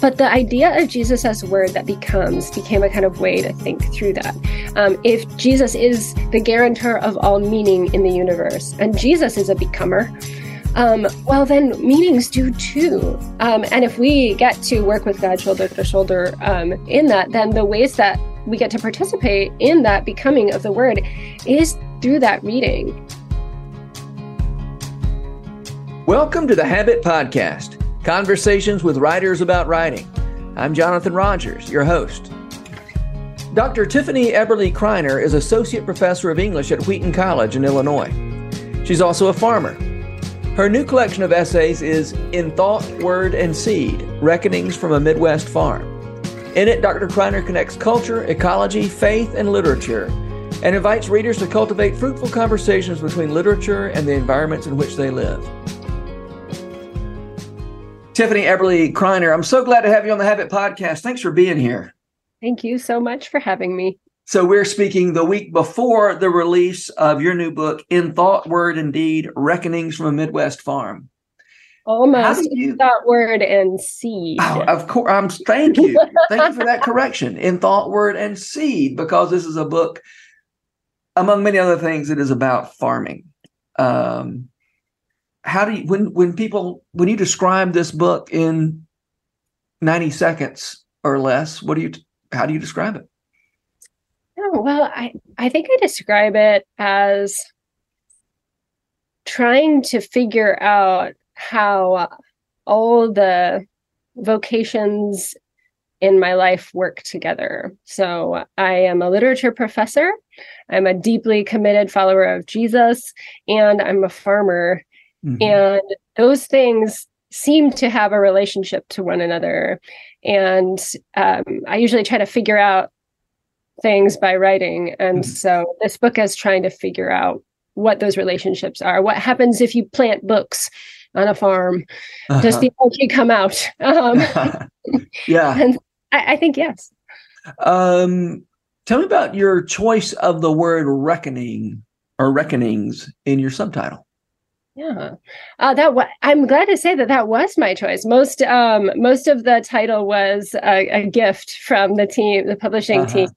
but the idea of Jesus as word that becomes became a kind of way to think through that. Um, if Jesus is the guarantor of all meaning in the universe, and Jesus is a becomer, um, well, then meanings do too. Um, and if we get to work with God shoulder to shoulder um, in that, then the ways that we get to participate in that becoming of the word is through that reading. Welcome to the Habit Podcast Conversations with Writers About Writing. I'm Jonathan Rogers, your host. Dr. Tiffany Eberle Kriner is Associate Professor of English at Wheaton College in Illinois. She's also a farmer. Her new collection of essays is In Thought, Word, and Seed Reckonings from a Midwest Farm. In it, Dr. Kriner connects culture, ecology, faith, and literature and invites readers to cultivate fruitful conversations between literature and the environments in which they live. Tiffany Eberle Kriner, I'm so glad to have you on the Habit Podcast. Thanks for being here. Thank you so much for having me. So, we're speaking the week before the release of your new book, In Thought, Word, and Deed Reckonings from a Midwest Farm. Almost you, thought, word, and seed. Oh, of course. I'm thank you. thank you for that correction. In thought, word, and seed, because this is a book, among many other things, it is about farming. Um, how do you when when people when you describe this book in 90 seconds or less what do you how do you describe it oh well i i think i describe it as trying to figure out how all the vocations in my life work together. So I am a literature professor. I'm a deeply committed follower of Jesus, and I'm a farmer. Mm-hmm. And those things seem to have a relationship to one another. And um, I usually try to figure out things by writing. And mm-hmm. so this book is trying to figure out what those relationships are. What happens if you plant books on a farm? Uh-huh. Does the algae come out? Um, yeah. And I, I think yes. Um, tell me about your choice of the word reckoning or reckonings in your subtitle. Yeah, uh, that w- I'm glad to say that that was my choice. Most um, most of the title was a, a gift from the team, the publishing uh-huh. team,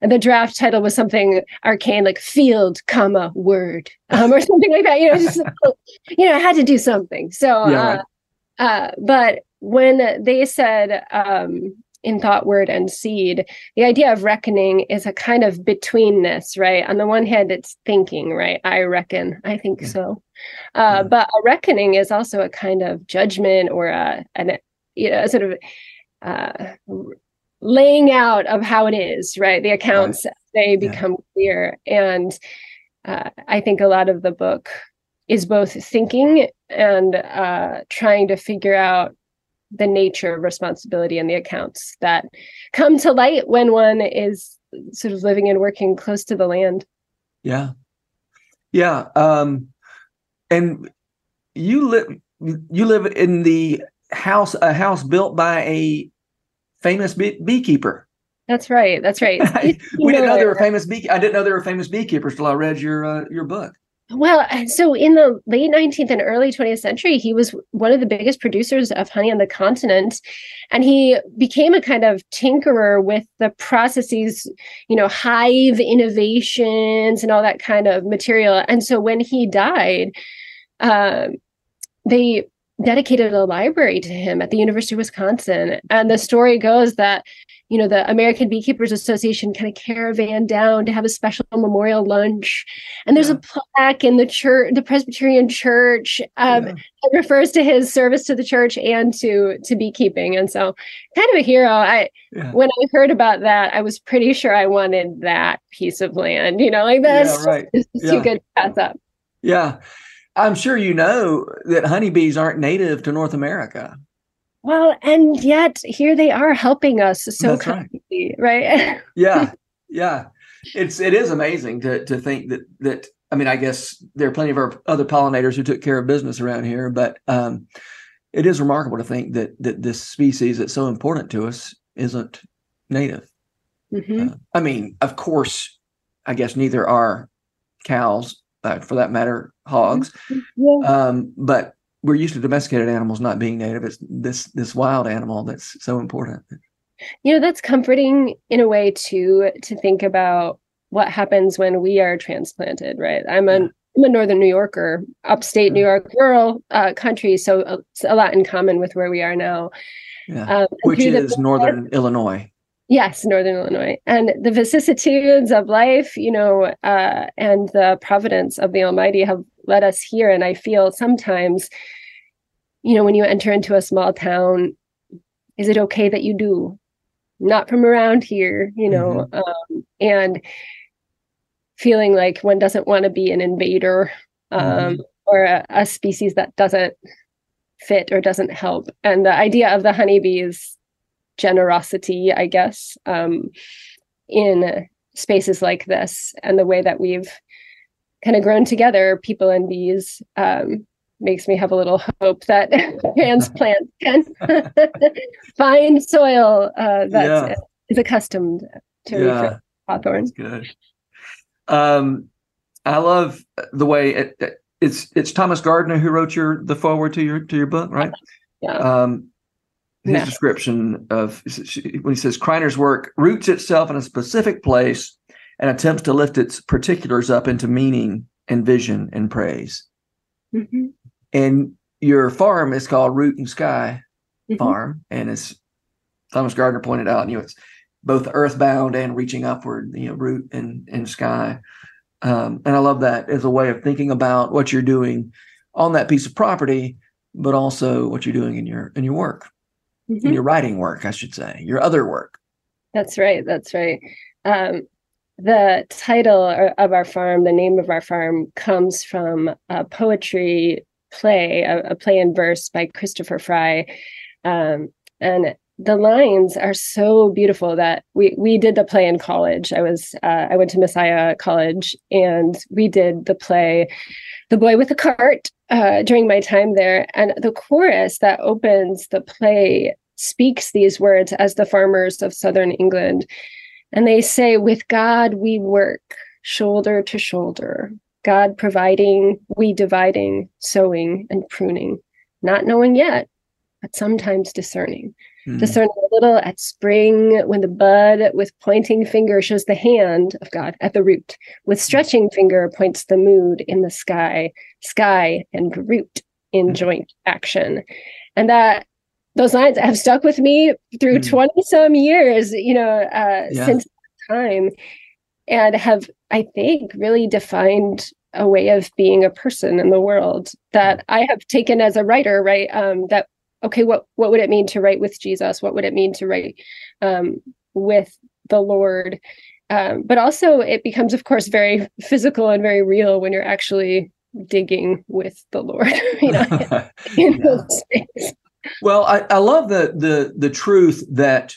and the draft title was something arcane like field, comma word, um, or something like that. You know, just you know, I had to do something. So, yeah. uh, uh, but when they said um, in thought, word, and seed, the idea of reckoning is a kind of betweenness, right? On the one hand, it's thinking, right? I reckon, I think yeah. so. Uh, yeah. But a reckoning is also a kind of judgment or a, an, you know, sort of uh, laying out of how it is, right? The accounts, right. they become yeah. clear. And uh, I think a lot of the book is both thinking and uh, trying to figure out the nature of responsibility and the accounts that come to light when one is sort of living and working close to the land. Yeah. Yeah. Um, and you live you live in the house a house built by a famous bee- beekeeper. That's right. That's right. we didn't know there were famous bee. I didn't know there were famous beekeepers till I read your uh, your book. Well, so in the late 19th and early 20th century, he was one of the biggest producers of honey on the continent. And he became a kind of tinkerer with the processes, you know, hive innovations and all that kind of material. And so when he died, uh, they dedicated a library to him at the University of Wisconsin. And the story goes that you know the american beekeepers association kind of caravan down to have a special memorial lunch and there's yeah. a plaque in the church the presbyterian church um, yeah. that refers to his service to the church and to to beekeeping and so kind of a hero i yeah. when i heard about that i was pretty sure i wanted that piece of land you know like that's right. just, too good to pass up yeah i'm sure you know that honeybees aren't native to north america well, and yet here they are helping us so That's right. right? yeah. Yeah. It's it is amazing to to think that that I mean, I guess there are plenty of our other pollinators who took care of business around here, but um, it is remarkable to think that that this species that's so important to us isn't native. Mm-hmm. Uh, I mean, of course, I guess neither are cows, uh, for that matter, hogs. Mm-hmm. Yeah. Um, but we're used to domesticated animals not being native. It's this this wild animal that's so important. You know, that's comforting in a way too to think about what happens when we are transplanted, right? I'm a I'm a northern New Yorker, upstate New York, rural uh, country, so a, a, lot in common with where we are now. Yeah. Um, Which is the, northern Illinois. Yes, northern Illinois, and the vicissitudes of life, you know, uh, and the providence of the Almighty have led us here. And I feel sometimes, you know, when you enter into a small town, is it okay that you do? Not from around here, you know, mm-hmm. um, and feeling like one doesn't want to be an invader um, mm-hmm. or a, a, species that doesn't fit or doesn't help. And the idea of the honeybees generosity, I guess, um, in spaces like this and the way that we've kind of grown together, people and bees, um, makes me have a little hope that transplants can find soil uh, that yeah. is accustomed to yeah. hawthorn. good. Um, I love the way it, it's it's Thomas Gardner who wrote your the forward to your to your book, right? Yeah. Um, his yeah. description of when he says Kriner's work roots itself in a specific place and attempts to lift its particulars up into meaning and vision and praise. Mm-hmm. And your farm is called Root and Sky mm-hmm. Farm, and as Thomas Gardner pointed out, you know it's both earthbound and reaching upward. You know, root and and sky. Um, and I love that as a way of thinking about what you're doing on that piece of property, but also what you're doing in your in your work, mm-hmm. in your writing work, I should say, your other work. That's right. That's right. Um, the title of our farm, the name of our farm, comes from a poetry play, a, a play in verse by Christopher Fry. Um, and the lines are so beautiful that we we did the play in college. I was uh, I went to Messiah College and we did the play, The Boy with the Cart, uh, during my time there. And the chorus that opens the play speaks these words as the farmers of southern England and they say, with God we work shoulder to shoulder, God providing, we dividing, sowing, and pruning, not knowing yet, but sometimes discerning. Mm. Discerning a little at spring when the bud with pointing finger shows the hand of God at the root, with stretching finger points the mood in the sky, sky and root in mm. joint action. And that those lines have stuck with me through mm. 20 some years, you know, uh, yeah. since time and have, I think, really defined a way of being a person in the world that I have taken as a writer, right? Um, that, okay, what, what would it mean to write with Jesus? What would it mean to write um, with the Lord? Um, but also, it becomes, of course, very physical and very real when you're actually digging with the Lord, you know, in yeah. space. Well, I, I love the the the truth that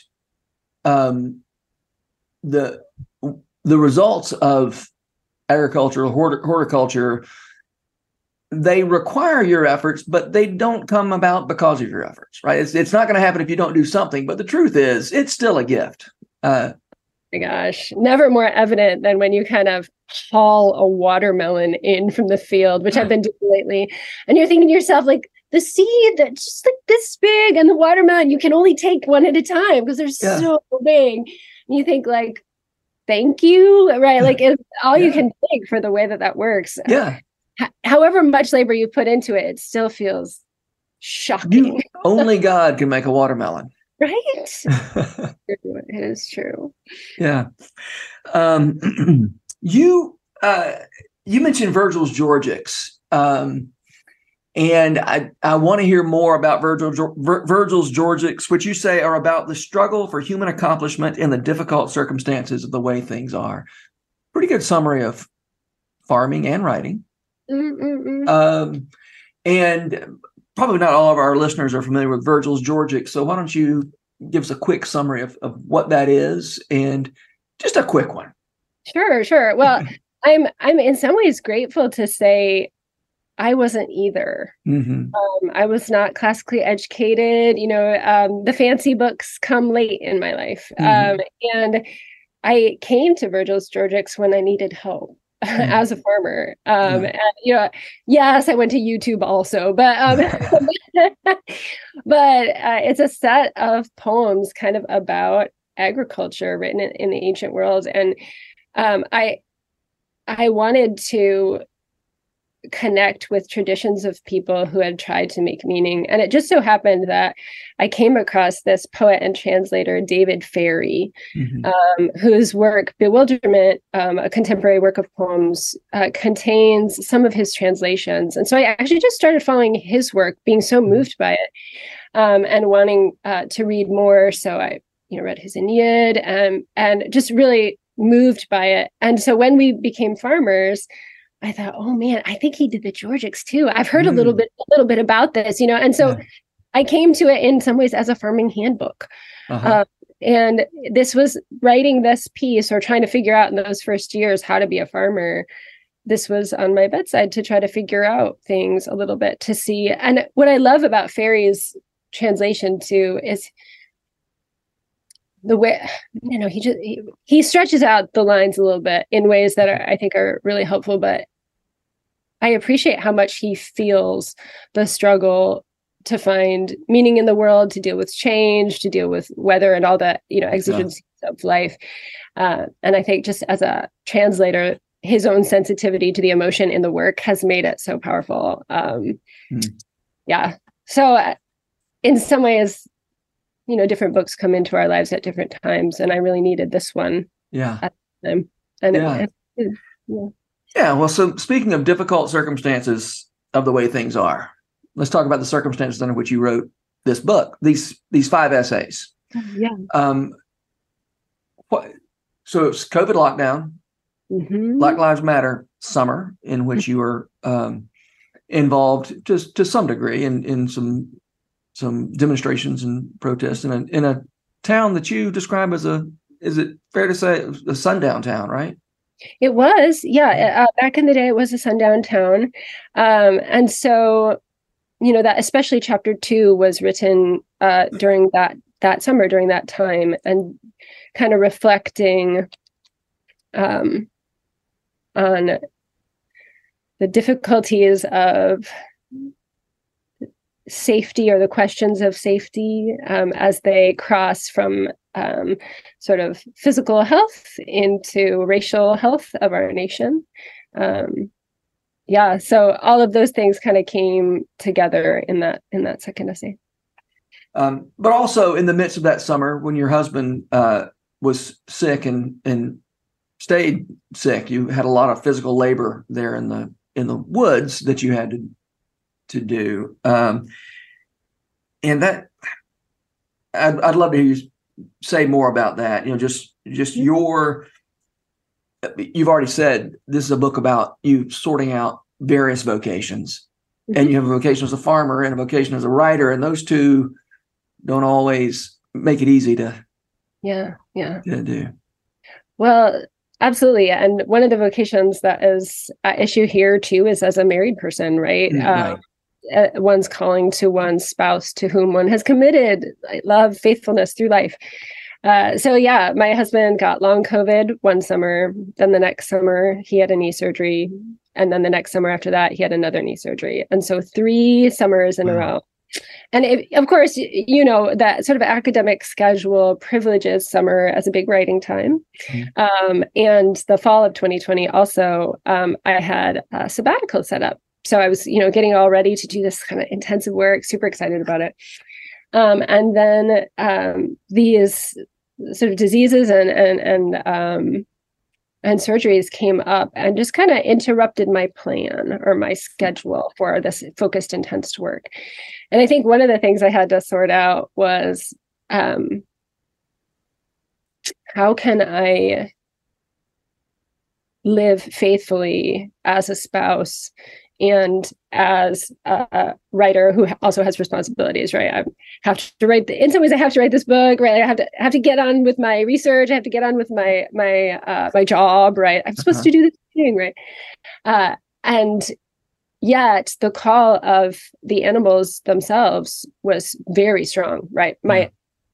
um, the the results of agricultural horticulture they require your efforts but they don't come about because of your efforts right? It's, it's not going to happen if you don't do something but the truth is it's still a gift. Uh, my gosh. Never more evident than when you kind of haul a watermelon in from the field which i've been doing lately and you're thinking to yourself like the seed that's just like this big and the watermelon you can only take one at a time because they're yeah. so big. And you think like thank you right? Like it's all yeah. you can think for the way that that works. Yeah however much labor you put into it it still feels shocking. You, only god can make a watermelon. Right? It is true. Yeah. Um you uh you mentioned virgil's georgics um and I, I want to hear more about Virgil, Vir, Virgil's Georgics, which you say are about the struggle for human accomplishment in the difficult circumstances of the way things are. Pretty good summary of farming and writing. Um, and probably not all of our listeners are familiar with Virgil's Georgics. So why don't you give us a quick summary of, of what that is and just a quick one. Sure, sure. Well, I'm I'm in some ways grateful to say I wasn't either. Mm-hmm. Um, I was not classically educated. You know, um, the fancy books come late in my life. Mm-hmm. Um, and I came to Virgil's Georgics when I needed help. Mm. as a farmer. Um, yeah. and you know, yes, I went to YouTube also, but um, but uh, it's a set of poems kind of about agriculture written in, in the ancient world, and um, I I wanted to connect with traditions of people who had tried to make meaning. And it just so happened that I came across this poet and translator, David Ferry, mm-hmm. um, whose work, Bewilderment, um, a contemporary work of poems, uh, contains some of his translations. And so I actually just started following his work, being so mm-hmm. moved by it um, and wanting uh, to read more. So I you know read his Aeneid and and just really moved by it. And so when we became farmers, I thought, oh man, I think he did the Georgics too. I've heard mm. a little mm. bit, a little bit about this, you know, and so yeah. I came to it in some ways as a farming handbook. Uh-huh. Uh, and this was writing this piece or trying to figure out in those first years how to be a farmer. This was on my bedside to try to figure out things a little bit to see. And what I love about Ferry's translation too is the way you know he just he, he stretches out the lines a little bit in ways that are, I think are really helpful. But I appreciate how much he feels the struggle to find meaning in the world, to deal with change, to deal with weather and all the you know exigencies yeah. of life. Uh, and I think just as a translator, his own sensitivity to the emotion in the work has made it so powerful. Um, hmm. Yeah. So, uh, in some ways, you know different books come into our lives at different times and i really needed this one yeah at the time. and yeah. It, yeah. yeah well so speaking of difficult circumstances of the way things are let's talk about the circumstances under which you wrote this book these these five essays yeah um what so it's covid lockdown mm-hmm. black lives matter summer in which mm-hmm. you were um involved just to some degree in in some some demonstrations and protests in a in a town that you describe as a is it fair to say a sundown town, right? It was, yeah. Uh, back in the day, it was a sundown town, um, and so you know that especially chapter two was written uh, during that that summer during that time and kind of reflecting um, on the difficulties of safety or the questions of safety um, as they cross from um, sort of physical health into racial health of our nation. Um, yeah, so all of those things kind of came together in that in that second essay. Um, but also in the midst of that summer, when your husband uh, was sick and and stayed sick, you had a lot of physical labor there in the in the woods that you had to to do. Um, and that I'd, I'd love to hear you say more about that. You know, just just mm-hmm. your you've already said this is a book about you sorting out various vocations. Mm-hmm. And you have a vocation as a farmer and a vocation as a writer, and those two don't always make it easy to yeah yeah to do. Well, absolutely, and one of the vocations that is at issue here too is as a married person, right? Mm-hmm. Uh, uh, one's calling to one's spouse to whom one has committed love, faithfulness through life. Uh, so yeah, my husband got long COVID one summer. Then the next summer he had a knee surgery, and then the next summer after that he had another knee surgery. And so three summers in wow. a row. And it, of course, you know that sort of academic schedule privileges summer as a big writing time. Mm-hmm. Um, and the fall of 2020 also, um, I had a sabbatical set up so I was, you know, getting all ready to do this kind of intensive work, super excited about it. Um, and then um, these sort of diseases and and and um, and surgeries came up and just kind of interrupted my plan or my schedule for this focused, intense work. And I think one of the things I had to sort out was um, how can I live faithfully as a spouse and as a writer who also has responsibilities right? I have to write the, in some ways i have to write this book right? I have to have to get on with my research i have to get on with my my uh, my job right? I'm supposed uh-huh. to do this thing right? Uh, and yet the call of the animals themselves was very strong right? My yeah.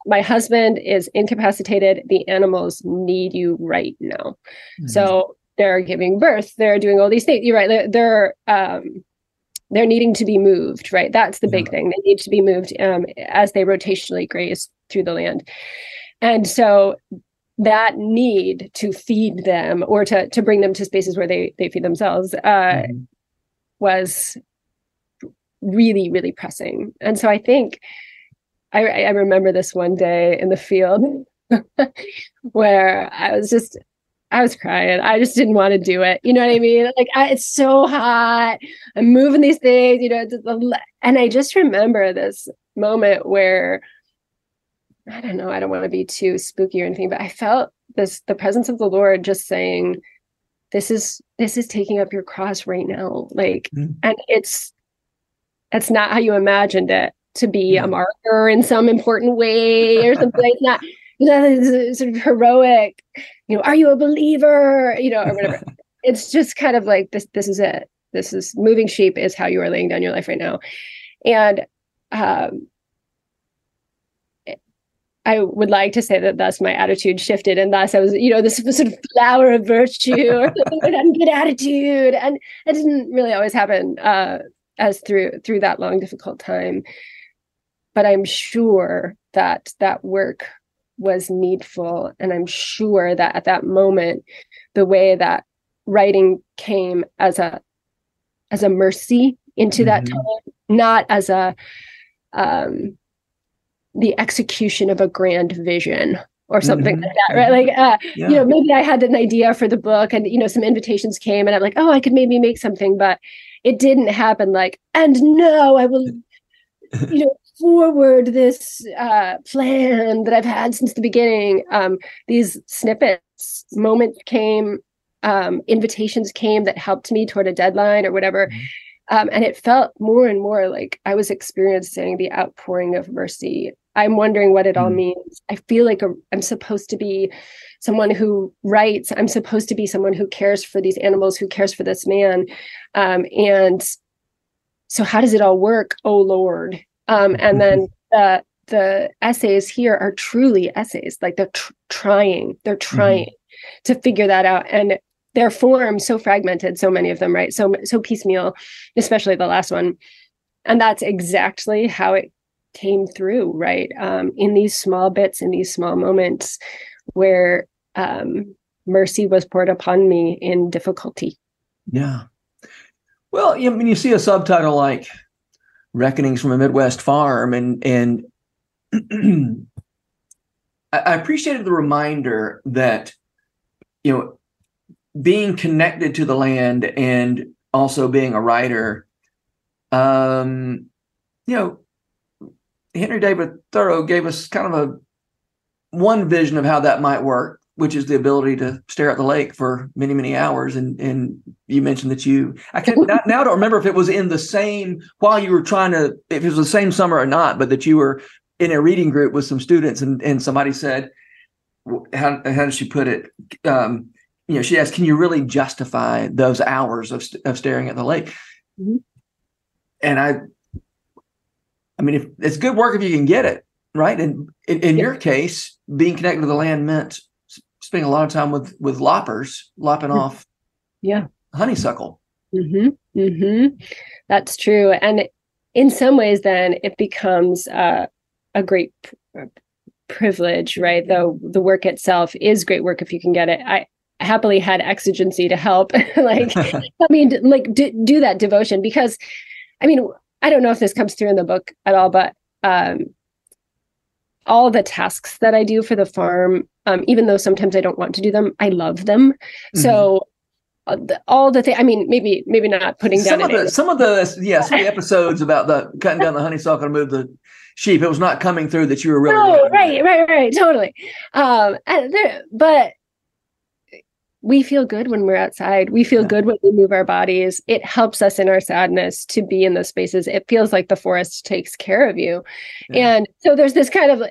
my husband is incapacitated. The animals need you right now. Mm-hmm. so they're giving birth they're doing all these things. You're right they're, they're um they're needing to be moved right? That's the big yeah. thing. They need to be moved um, as they rotationally graze through the land. And so that need to feed them or to to bring them to spaces where they they feed themselves uh, mm-hmm. was really really pressing. And so i think i i remember this one day in the field where i was just I was crying. I just didn't want to do it. You know what I mean? Like I, it's so hot. I'm moving these things, you know. And I just remember this moment where I don't know. I don't want to be too spooky or anything, but I felt this the presence of the Lord just saying, "This is this is taking up your cross right now." Like, mm-hmm. and it's it's not how you imagined it to be mm-hmm. a marker in some important way or something. it's not sort of heroic, you know, are you a believer? You know, or whatever. it's just kind of like this, this is it. This is moving sheep is how you are laying down your life right now. And um I would like to say that thus my attitude shifted, and thus I was, you know, this sort of flower of virtue or good attitude, and it didn't really always happen uh, as through through that long difficult time. But I'm sure that that work was needful. And I'm sure that at that moment, the way that writing came as a as a mercy into mm-hmm. that time, not as a um the execution of a grand vision or something mm-hmm. like that, right? Like, uh, yeah. you know, maybe I had an idea for the book and, you know, some invitations came and I'm like, oh, I could maybe make something, but it didn't happen like, and no, I will, you know, forward this uh, plan that I've had since the beginning. Um, these snippets, moments came, um, invitations came that helped me toward a deadline or whatever. Mm-hmm. Um, and it felt more and more like I was experiencing the outpouring of mercy. I'm wondering what it all mm. means. I feel like i am supposed to be someone who writes. I'm supposed to be someone who cares for these animals, who cares for this man. Um, and so, how does it all work? Oh Lord, um, and then the the essays here are truly essays, like they're tr- trying, they're mm-hmm. trying mm-hmm. to figure that out, and their form so fragmented, so many of them, right? So so piecemeal, especially the last one, and that's exactly how it came through, right? Um, in these small bits, in these small moments, where um, mercy was poured upon me in difficulty. Yeah. Well, I mean, you see a subtitle like reckonings from a Midwest farm, and and I appreciated the reminder that you know being connected to the land and also being a writer. Um, you know, Henry David Thoreau gave us kind of a one vision of how that might work which is the ability to stare at the lake for many many hours and and you mentioned that you i can not, now don't remember if it was in the same while you were trying to if it was the same summer or not but that you were in a reading group with some students and and somebody said how, how does she put it um, you know she asked can you really justify those hours of, of staring at the lake mm-hmm. and i i mean if it's good work if you can get it right and in, in yeah. your case being connected to the land meant spending a lot of time with with loppers lopping mm-hmm. off yeah honeysuckle mm-hmm. Mm-hmm. that's true and in some ways then it becomes uh, a great privilege right though the work itself is great work if you can get it i happily had exigency to help like i mean like do, do that devotion because i mean i don't know if this comes through in the book at all but um all the tasks that I do for the farm, um, even though sometimes I don't want to do them, I love them. Mm-hmm. So uh, the, all the things, I mean, maybe, maybe not putting some down of the, some of the, yeah, some of the episodes about the cutting down the honeysuckle to move the sheep, it was not coming through that you were really. Oh, right, right, right, totally. Um, there, but we feel good when we're outside. We feel yeah. good when we move our bodies. It helps us in our sadness to be in those spaces. It feels like the forest takes care of you. Yeah. And so there's this kind of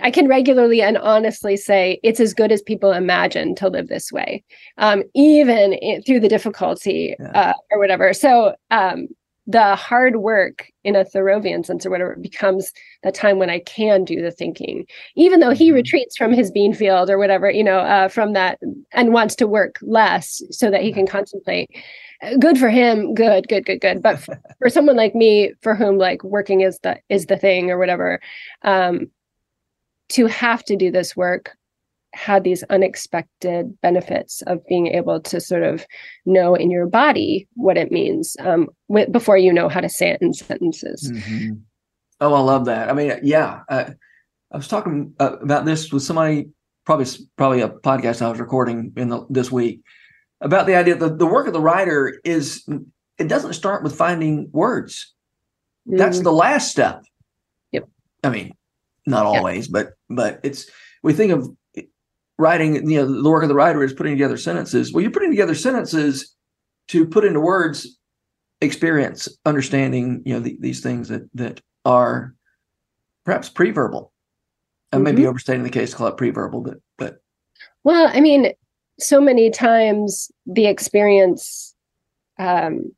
I can regularly and honestly say it's as good as people imagine to live this way, um, even in, through the difficulty yeah. uh, or whatever. So, um, the hard work in a Thoreauvian sense or whatever becomes the time when I can do the thinking, even though he mm-hmm. retreats from his bean field or whatever, you know, uh, from that and wants to work less so that he can contemplate. Good for him. Good, good, good, good. But for, for someone like me, for whom like working is the is the thing or whatever, um, to have to do this work had these unexpected benefits of being able to sort of know in your body what it means um, w- before you know how to say it in sentences. Mm-hmm. Oh, I love that. I mean, yeah, I, I was talking uh, about this with somebody, probably probably a podcast I was recording in the, this week about the idea that the work of the writer is it doesn't start with finding words. Mm-hmm. That's the last step. Yep. I mean, not always, yeah. but but it's we think of writing, you know, the work of the writer is putting together sentences. Well, you're putting together sentences to put into words experience, understanding, you know, the, these things that that are perhaps pre-verbal. I mm-hmm. may be overstating the case to call it pre-verbal, but but well, I mean, so many times the experience um,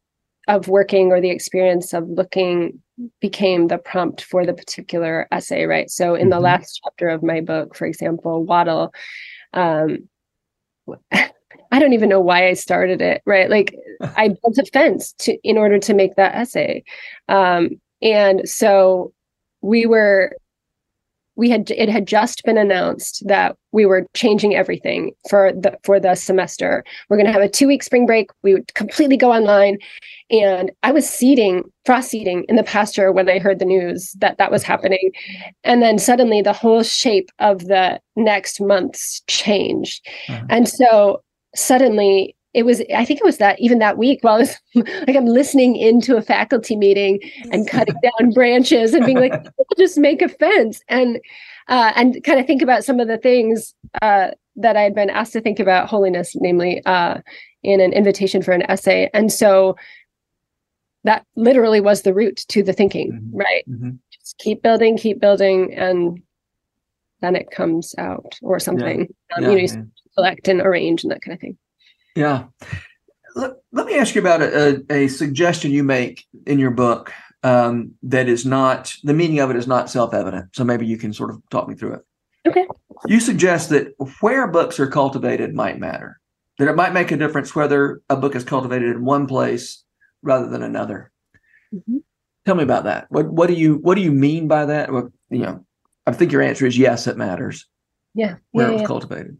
of working or the experience of looking became the prompt for the particular essay, right? So in mm-hmm. the last chapter of my book, for example, Wattle, um, I don't even know why I started it, right? Like I built a fence to in order to make that essay. Um, and so we were we had it had just been announced that we were changing everything for the for the semester. We're going to have a two week spring break. We would completely go online, and I was seeding frost seeding in the pasture when I heard the news that that was happening, and then suddenly the whole shape of the next months changed, uh-huh. and so suddenly it was i think it was that even that week while i was like i'm listening into a faculty meeting and cutting down branches and being like just make a fence and uh, and kind of think about some of the things uh, that i had been asked to think about holiness namely uh, in an invitation for an essay and so that literally was the route to the thinking mm-hmm. right mm-hmm. just keep building keep building and then it comes out or something yeah. Um, yeah, you know you yeah. select and arrange and that kind of thing yeah. Let, let me ask you about a, a, a suggestion you make in your book um, that is not, the meaning of it is not self evident. So maybe you can sort of talk me through it. Okay. You suggest that where books are cultivated might matter, that it might make a difference whether a book is cultivated in one place rather than another. Mm-hmm. Tell me about that. What what do you what do you mean by that? Well, you know, I think your answer is yes, it matters. Yeah. Where yeah, it was yeah. cultivated.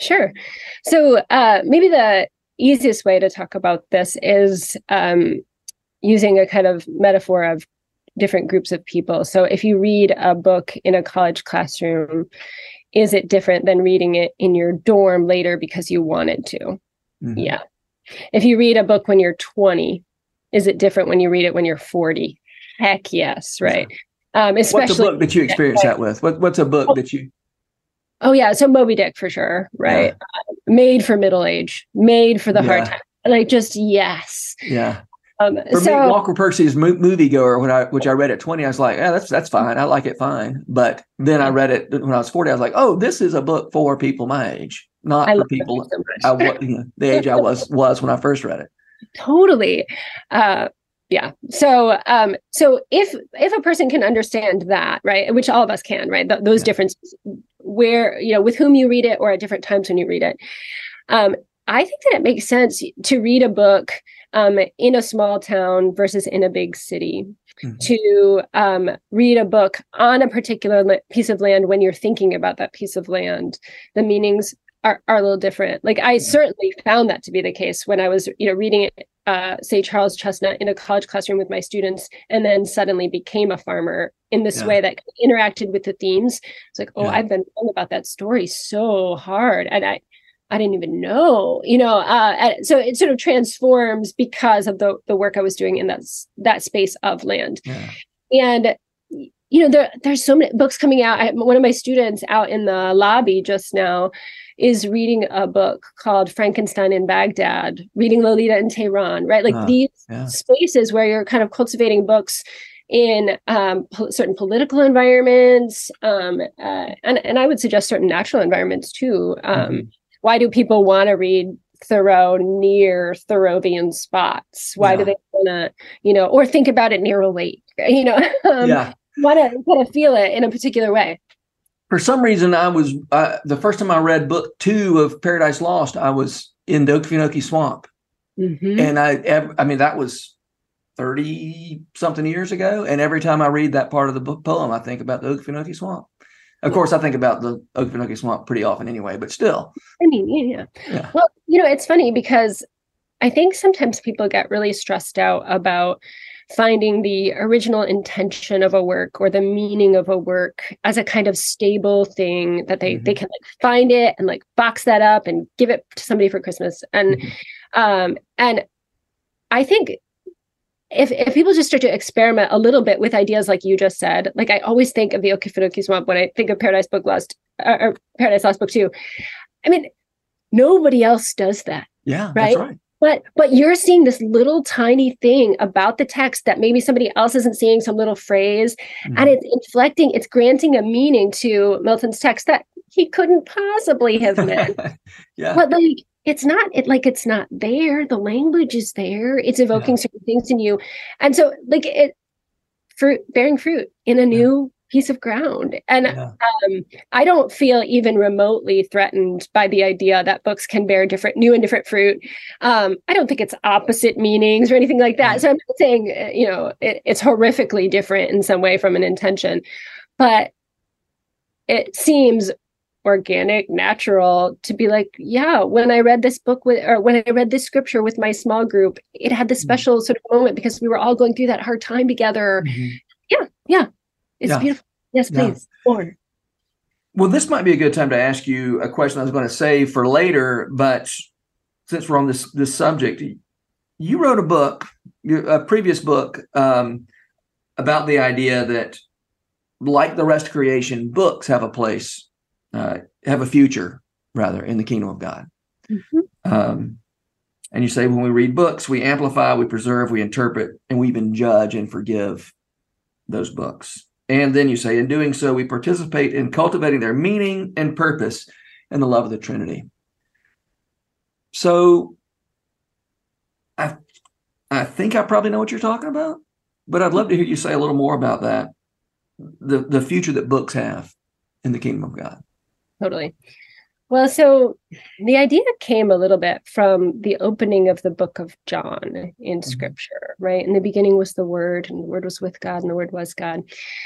Sure. So uh, maybe the easiest way to talk about this is um, using a kind of metaphor of different groups of people. So if you read a book in a college classroom, is it different than reading it in your dorm later because you wanted to? Mm-hmm. Yeah. If you read a book when you're 20, is it different when you read it when you're 40? Heck yes, right. Um, especially what's a book that you experience that with? What, what's a book that you Oh yeah, so Moby Dick for sure, right? Yeah. Uh, made for middle age, made for the yeah. hard time. Like just yes. Yeah. Um, for so, me, Walker Percy's mo- moviegoer, when I which I read at twenty, I was like, yeah, that's that's fine. I like it fine. But then I read it when I was forty. I was like, oh, this is a book for people my age, not for people so I, you know, the age I was was when I first read it. Totally. Uh, yeah so um so if if a person can understand that right which all of us can right Th- those yeah. differences where you know with whom you read it or at different times when you read it um i think that it makes sense to read a book um in a small town versus in a big city mm-hmm. to um read a book on a particular piece of land when you're thinking about that piece of land the meanings are, are a little different. Like I certainly found that to be the case when I was, you know, reading it, uh, say Charles Chesnutt in a college classroom with my students, and then suddenly became a farmer in this yeah. way that interacted with the themes. It's like, oh, yeah. I've been wrong about that story so hard, and I, I didn't even know, you know. Uh, so it sort of transforms because of the the work I was doing in that that space of land, yeah. and you know, there there's so many books coming out. I, one of my students out in the lobby just now is reading a book called Frankenstein in Baghdad, reading Lolita in Tehran, right? Like uh, these yeah. spaces where you're kind of cultivating books in um, po- certain political environments, um, uh, and and I would suggest certain natural environments too. Um, mm-hmm. Why do people want to read Thoreau near Thoreauvian spots? Why yeah. do they want to, you know, or think about it near a lake? You know, um, yeah. want to kind of feel it in a particular way. For some reason, I was uh, the first time I read book two of Paradise Lost. I was in the Okefenokee Swamp, mm-hmm. and I, I mean, that was 30 something years ago. And every time I read that part of the book poem, I think about the Okefenokee Swamp. Of course, I think about the Okefenokee Swamp pretty often anyway, but still. I mean, yeah. yeah. Well, you know, it's funny because I think sometimes people get really stressed out about finding the original intention of a work or the meaning of a work as a kind of stable thing that they mm-hmm. they can like find it and like box that up and give it to somebody for Christmas. And mm-hmm. um and I think if if people just start to experiment a little bit with ideas like you just said, like I always think of the Okefenokee Swamp when I think of Paradise Book Lost uh, or Paradise Lost Book Two. I mean, nobody else does that. Yeah, right. right. But but you're seeing this little tiny thing about the text that maybe somebody else isn't seeing, some little phrase, mm-hmm. and it's inflecting, it's granting a meaning to Milton's text that he couldn't possibly have meant. yeah. But like it's not it like it's not there the language is there it's evoking yeah. certain things in you and so like it fruit bearing fruit in a new yeah. Piece of ground and yeah. um, i don't feel even remotely threatened by the idea that books can bear different new and different fruit um, i don't think it's opposite meanings or anything like that so i'm not saying uh, you know it, it's horrifically different in some way from an intention but it seems organic, natural to be like, yeah, when I read this book with, or when I read this scripture with my small group, it had this mm-hmm. special sort of moment because we were all going through that hard time together. Mm-hmm. Yeah, yeah, it's yeah. beautiful. Yes, please. Yeah. More. Well, this might be a good time to ask you a question I was going to save for later, but since we're on this this subject, you wrote a book, a previous book, um, about the idea that, like the rest of creation, books have a place uh, have a future rather in the kingdom of God. Mm-hmm. Um, and you say when we read books, we amplify, we preserve, we interpret, and we even judge and forgive those books. And then you say, in doing so, we participate in cultivating their meaning and purpose and the love of the Trinity. So I I think I probably know what you're talking about, but I'd love to hear you say a little more about that. The the future that books have in the kingdom of God totally. Well, so the idea came a little bit from the opening of the book of John in mm-hmm. scripture, right? In the beginning was the word, and the word was with God, and the word was God.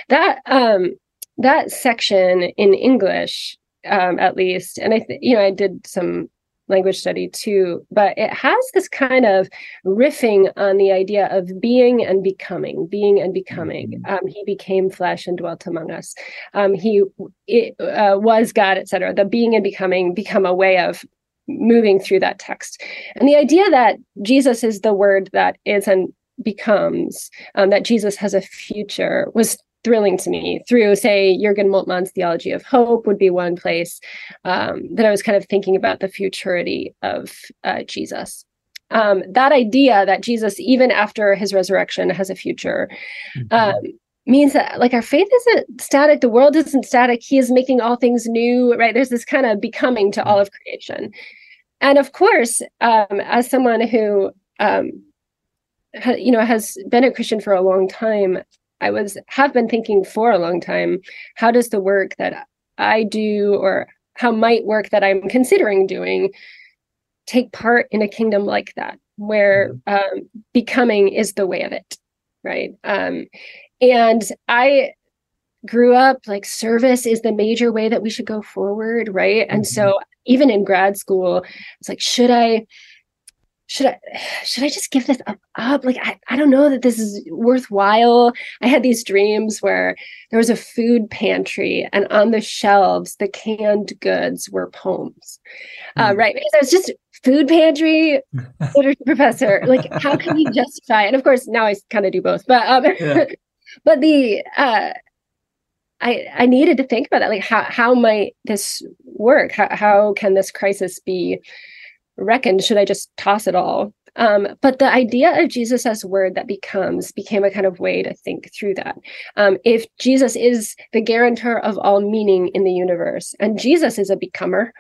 That um that section in English, um, at least, and I th- you know, I did some language study too, but it has this kind of riffing on the idea of being and becoming, being and becoming. Mm-hmm. Um, he became flesh and dwelt among us. Um, he it, uh, was God, etc. The being and becoming become a way of moving through that text, and the idea that Jesus is the word that is and becomes, um, that Jesus has a future was thrilling to me through say jürgen moltmann's theology of hope would be one place um, that i was kind of thinking about the futurity of uh, jesus. Um, that idea that jesus even after his resurrection has a future mm-hmm. um, means that like our faith isn't static. The world isn't static. He is making all things new right? There's this kind of becoming to all of creation. And of course um, as someone who um, you know has been a christian for a long time I was have been thinking for a long time, how does the work that I do or how might work that I'm considering doing take part in a kingdom like that, where mm-hmm. um, becoming is the way of it, right? Um, and I grew up like service is the major way that we should go forward, right? And mm-hmm. so even in grad school, it's like, should I? Should I should I just give this up? up? Like I, I don't know that this is worthwhile. I had these dreams where there was a food pantry and on the shelves the canned goods were poems. Mm. Uh, hmm. right. Because I was just food pantry literature professor. Like how can we justify? And of course now I kind of do both. But um yeah. but the uh I, I needed to think about that. Like how how might this work? How how can this crisis be reckoned should i just toss it all Um, but the idea of Jesus as word that becomes became a kind of way to think through that. Um, if Jesus is the guarantor of all meaning in the universe, and Jesus is a becomer,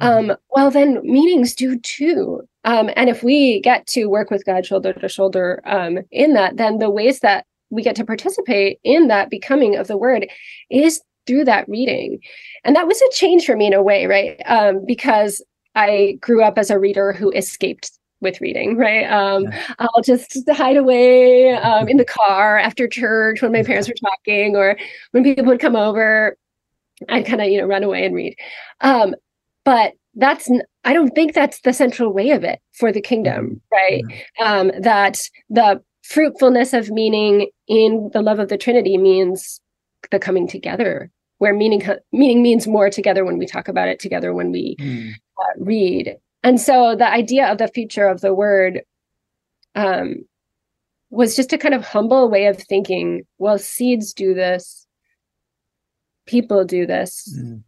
mm-hmm. um, well, then meanings do too. Um, and if we get to work with God shoulder to shoulder um, in that, then the ways that we get to participate in that becoming of the word is through that reading. And that was a change for me in a way, right? Um, because I grew up as a reader who escaped with reading, right? Um, yeah. I'll just hide away um, in the car after church when my parents were talking, or when people would come over, I'd kind of you know run away and read. Um, but that's I don't think that's the central way of it for the kingdom, mm-hmm. right? Um, that the fruitfulness of meaning in the love of the Trinity means the coming together, where meaning meaning means more together when we talk about it together when we mm. Uh, read. And so the idea of the future of the word um, was just a kind of humble way of thinking well seeds do this people do this. Mm.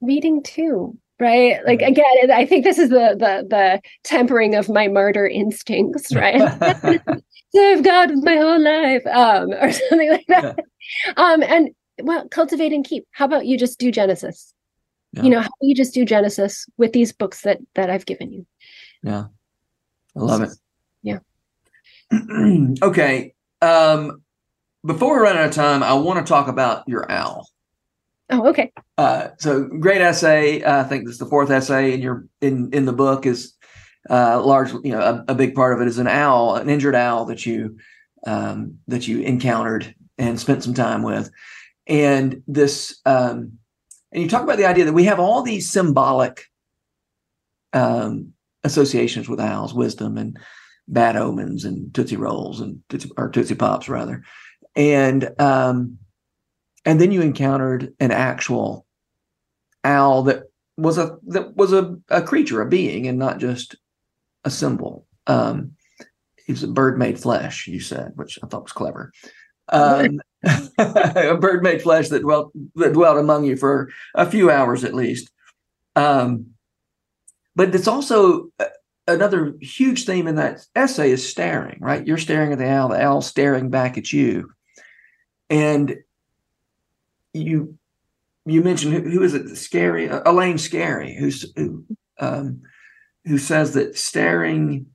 reading too right? Like again i think this is the the the tempering of my martyr instincts right? Serve god with my whole life um or something like that. Um and well cultivate and keep. How about you just do genesis yeah. you know how you just do genesis with these books that that i've given you? Yeah. I love it. Yeah. Okay um before we run out of time i want to talk about your owl. Oh okay. Uh so great essay. Uh, i think this is the fourth essay in your in in the book is uh large you know a, a big part of it is an owl an injured owl that you um that you encountered and spent some time with. And this um and you talk about the idea that we have all these symbolic um, associations with owls, wisdom and bad omens and tootsie rolls and tootsie, or tootsie pops rather, and um, and then you encountered an actual owl that was a that was a, a creature, a being, and not just a symbol. Um, he was a bird made flesh, you said, which I thought was clever. Um, a bird made flesh that dwelt that dwelt among you for a few hours at least. Um, but it's also uh, another huge theme in that essay is staring. Right, you're staring at the owl, the owl staring back at you, and you you mentioned who, who is it? Scarry, uh, Elaine Scarry, who's who um, who says that staring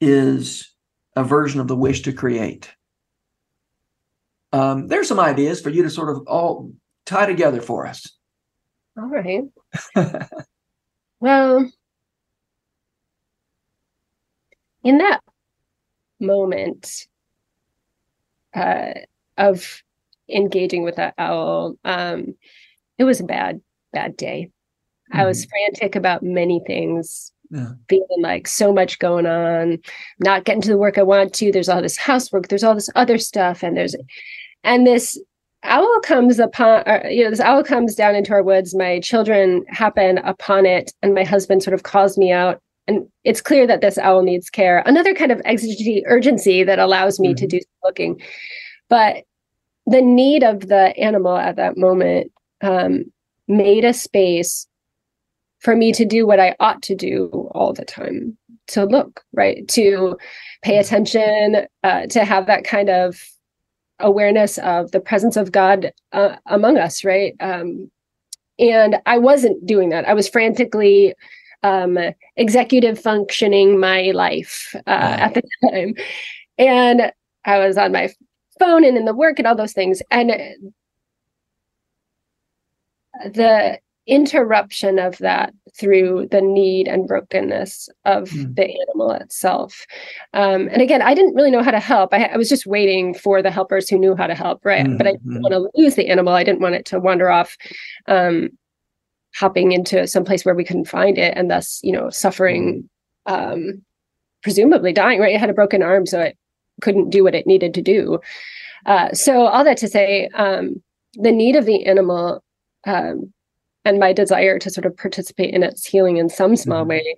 is a version of the wish to create um, there's some ideas for you to sort of all tie together for us. All right. well, in that moment uh, of engaging with that owl, um, it was a bad, bad day. Mm-hmm. I was mm-hmm. frantic about many things, yeah. feeling like so much going on, not getting to the work I want to. There's all this housework, there's all this other stuff, and there's and this owl comes upon or, you know this owl comes down into our woods my children happen upon it and my husband sort of calls me out and it's clear that this owl needs care another kind of exigency urgency that allows me mm-hmm. to do looking but the need of the animal at that moment um, made a space for me to do what i ought to do all the time to look right to pay mm-hmm. attention uh, to have that kind of awareness of the presence of God uh, among us, right? Um, and I wasn't doing that. I was frantically um, executive functioning my life uh, at the time. And I was on my phone and in the work and all those things. And the interruption of that through the need and brokenness of mm. the animal itself. Um, and again, I didn't really know how to help. I, I, was just waiting for the helpers who knew how to help, right? Mm-hmm. But I didn't want to lose the animal. I didn't want it to wander off, um, hopping into some place where we couldn't find it, and thus, you know, suffering, hmm. um, presumably dying. Right? It had a broken arm, so it couldn't do what it needed to do. Uh, so all that to say, um, the need of the animal um, and my desire to sort of participate in its healing in some small mm-hmm. way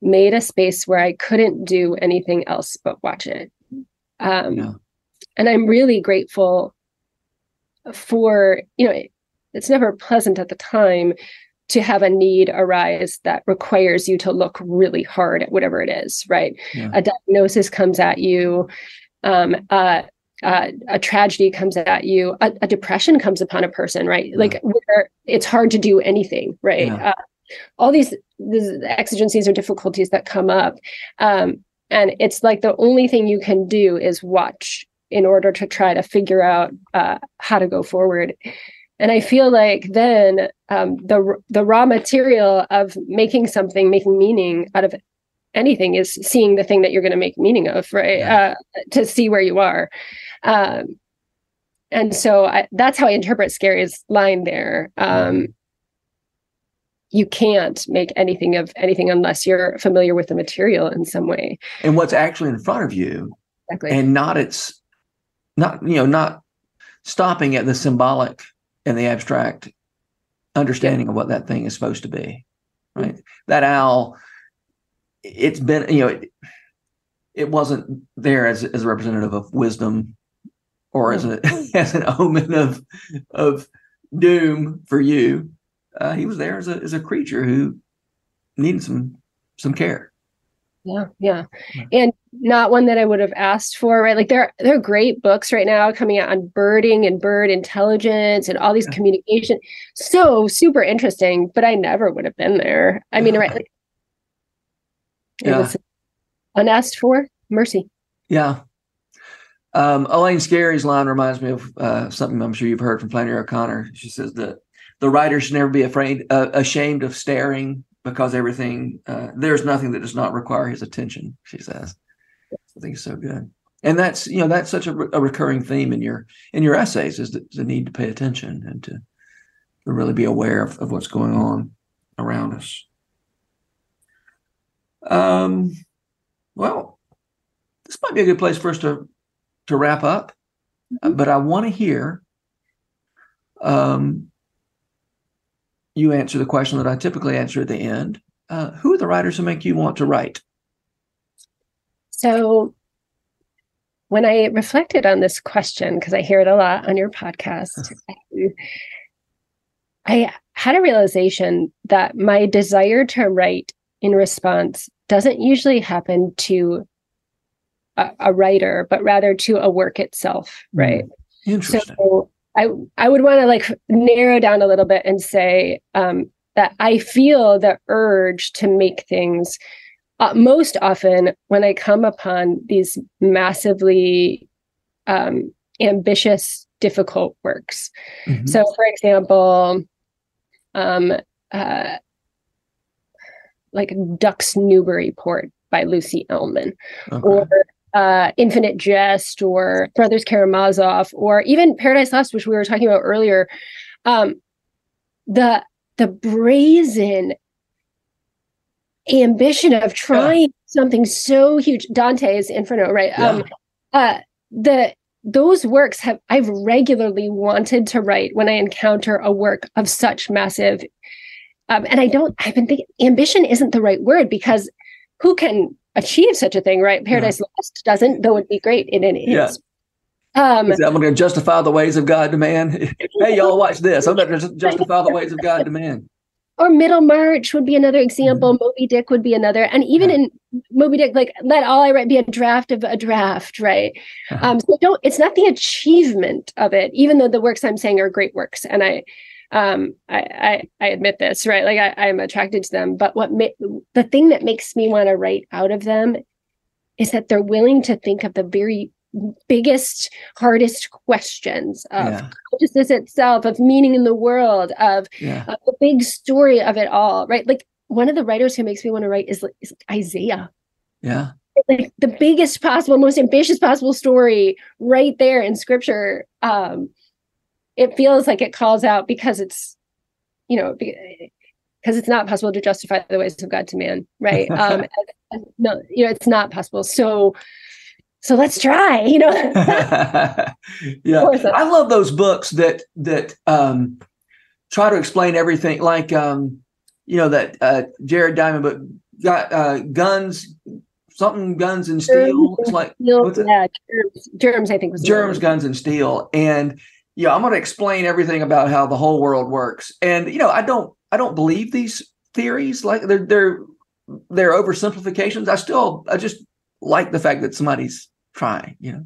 made a space where I couldn't do anything else but watch it. Um, yeah. And I'm really grateful for, you know, it, it's never pleasant at the time to have a need arise that requires you to look really hard at whatever it is, right? Yeah. A diagnosis comes at you, um, uh, uh, a tragedy comes at you, a, a, depression comes upon a person, right? Yeah. Like where it's hard to do anything, right? Yeah. Uh, all these, these exigencies or difficulties that come up. Um, and it's like the only thing you can do is watch in order to try to figure out uh, how to go forward. And I feel like then um, the the raw material of making something, making meaning out of anything is seeing the thing that you're going to make meaning of, right? Yeah. Uh, to see where you are. Um, and so I, that's how I interpret Scarry's line there. Um, you can't make anything of anything unless you're familiar with the material in some way. And what's actually in front of you, exactly. and not its, not you know, not stopping at the symbolic and the abstract understanding of what that thing is supposed to be. Right, mm-hmm. that owl. It's been you know, it, it wasn't there as as a representative of wisdom or as a as an omen of of doom for you. Uh, he was there as a as a creature who needed some some care. Yeah, yeah, and not one that I would have asked for, right? Like there, there are great books right now coming out on birding and bird intelligence and all these yeah. communication. So super interesting, but I never would have been there. I mean, right? Like, yeah. unasked for mercy. Yeah, um, Elaine Scarry's line reminds me of uh, something I'm sure you've heard from Flannery O'Connor. She says that the writer should never be afraid, uh, ashamed of staring because everything, uh, there's nothing that does not require his attention. She says, I think it's so good, and that's you know that's such a, re- a recurring theme in your in your essays is the, the need to pay attention and to, to really be aware of, of what's going on around us. Um, well, this might be a good place for us to to wrap up, mm-hmm. but I want to hear um, you answer the question that I typically answer at the end. Uh, who are the writers who make you want to write? So, when I reflected on this question, because I hear it a lot on your podcast, I had a realization that my desire to write in response doesn't usually happen to a, a writer, but rather to a work itself, hmm. right? Interesting. So I I would want to like narrow down a little bit and say um, that I feel the urge to make things uh, most often when I come upon these massively um, ambitious, difficult works. Mm-hmm. So, for example, um, uh, like Ducks Newburyport by Lucy Ellmann, okay. or uh, Infinite Jest or Brothers Karamazov or even Paradise Lost, which we were talking about earlier, um, the the brazen ambition of trying yeah. something so huge. Dante's Inferno, right? Yeah. Um, uh, the those works have I've regularly wanted to write when I encounter a work of such massive. Um, and I don't. I've been thinking ambition isn't the right word because who can achieve such a thing, right? Paradise yeah. Lost doesn't, though it'd be great in any Yeah. Um, I'm going to justify the ways of God to man. hey, y'all, watch this. I'm going to justify the ways of God to man. Or Middlemarch would be another example. Mm-hmm. Moby Dick would be another. And even in Moby Dick, like let all I write be a draft of a draft, right? Uh-huh. Um, so don't. It's not the achievement of it, even though the works I'm saying are great works, and I um, I, I, I admit this, right? Like I, I'm attracted to them, but what ma- the thing that makes me want to write out of them is that they're willing to think of the very biggest, hardest questions of yeah. consciousness itself, of meaning in the world, of, yeah. of, the big story of it all, right? Like one of the writers who makes me want to write is, is Isaiah. Yeah. Like the biggest possible, most ambitious possible story right there in scripture. Um, it feels like it calls out because it's you know because it's not possible to justify the ways of god to man right? Um no you know it's not possible. So so let's try you know? Yeah. I love those books that that um try to explain everything like um you know that uh jared diamond book got uh guns something guns and steel. It's like steel, yeah, germs, germs i think was germs guns and steel. And yeah, I'm going to explain everything about how the whole world works. And you know, I don't I don't believe these theories. Like they're they're they're oversimplifications. I still I just like the fact that somebody's trying. You know,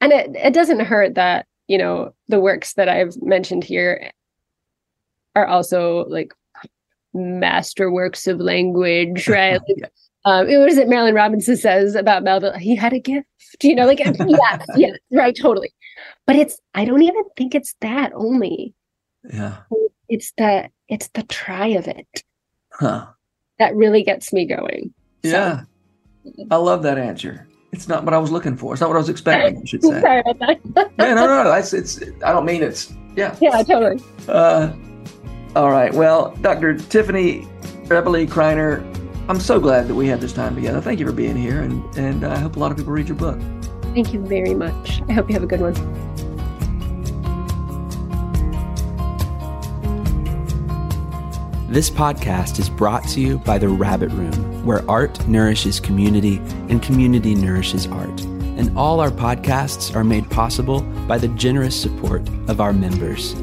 and it it doesn't hurt that you know the works that I've mentioned here are also like masterworks of language, right? Yeah. um, what is it Marilynne Robinson says about Melville? He had a gift, you know, like yeah, yeah, right, totally. But it's I don't even think it's that only. Yeah. It's the it's the try of it. Huh. That really gets me going. Yeah. So. I love that answer. It's not what I was looking for. It's not what I was expecting. I should say. Sorry about that. yeah, no, no, no. It's, it's. I don't mean it's. Yeah. Yeah, totally. Uh, all right. Well, Dr. Tiffany Eberle Kriner, I'm so glad that we had this time together. Thank you for being here, and and I hope a lot of people read your book. Thank you very much. I hope you have a good one. This podcast is brought to you by The Rabbit Room, where art nourishes community and community nourishes art. And all our podcasts are made possible by the generous support of our members.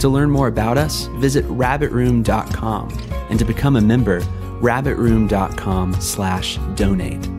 To learn more about us, visit rabbitroom.com. And to become a member, rabbitroom.com slash donate.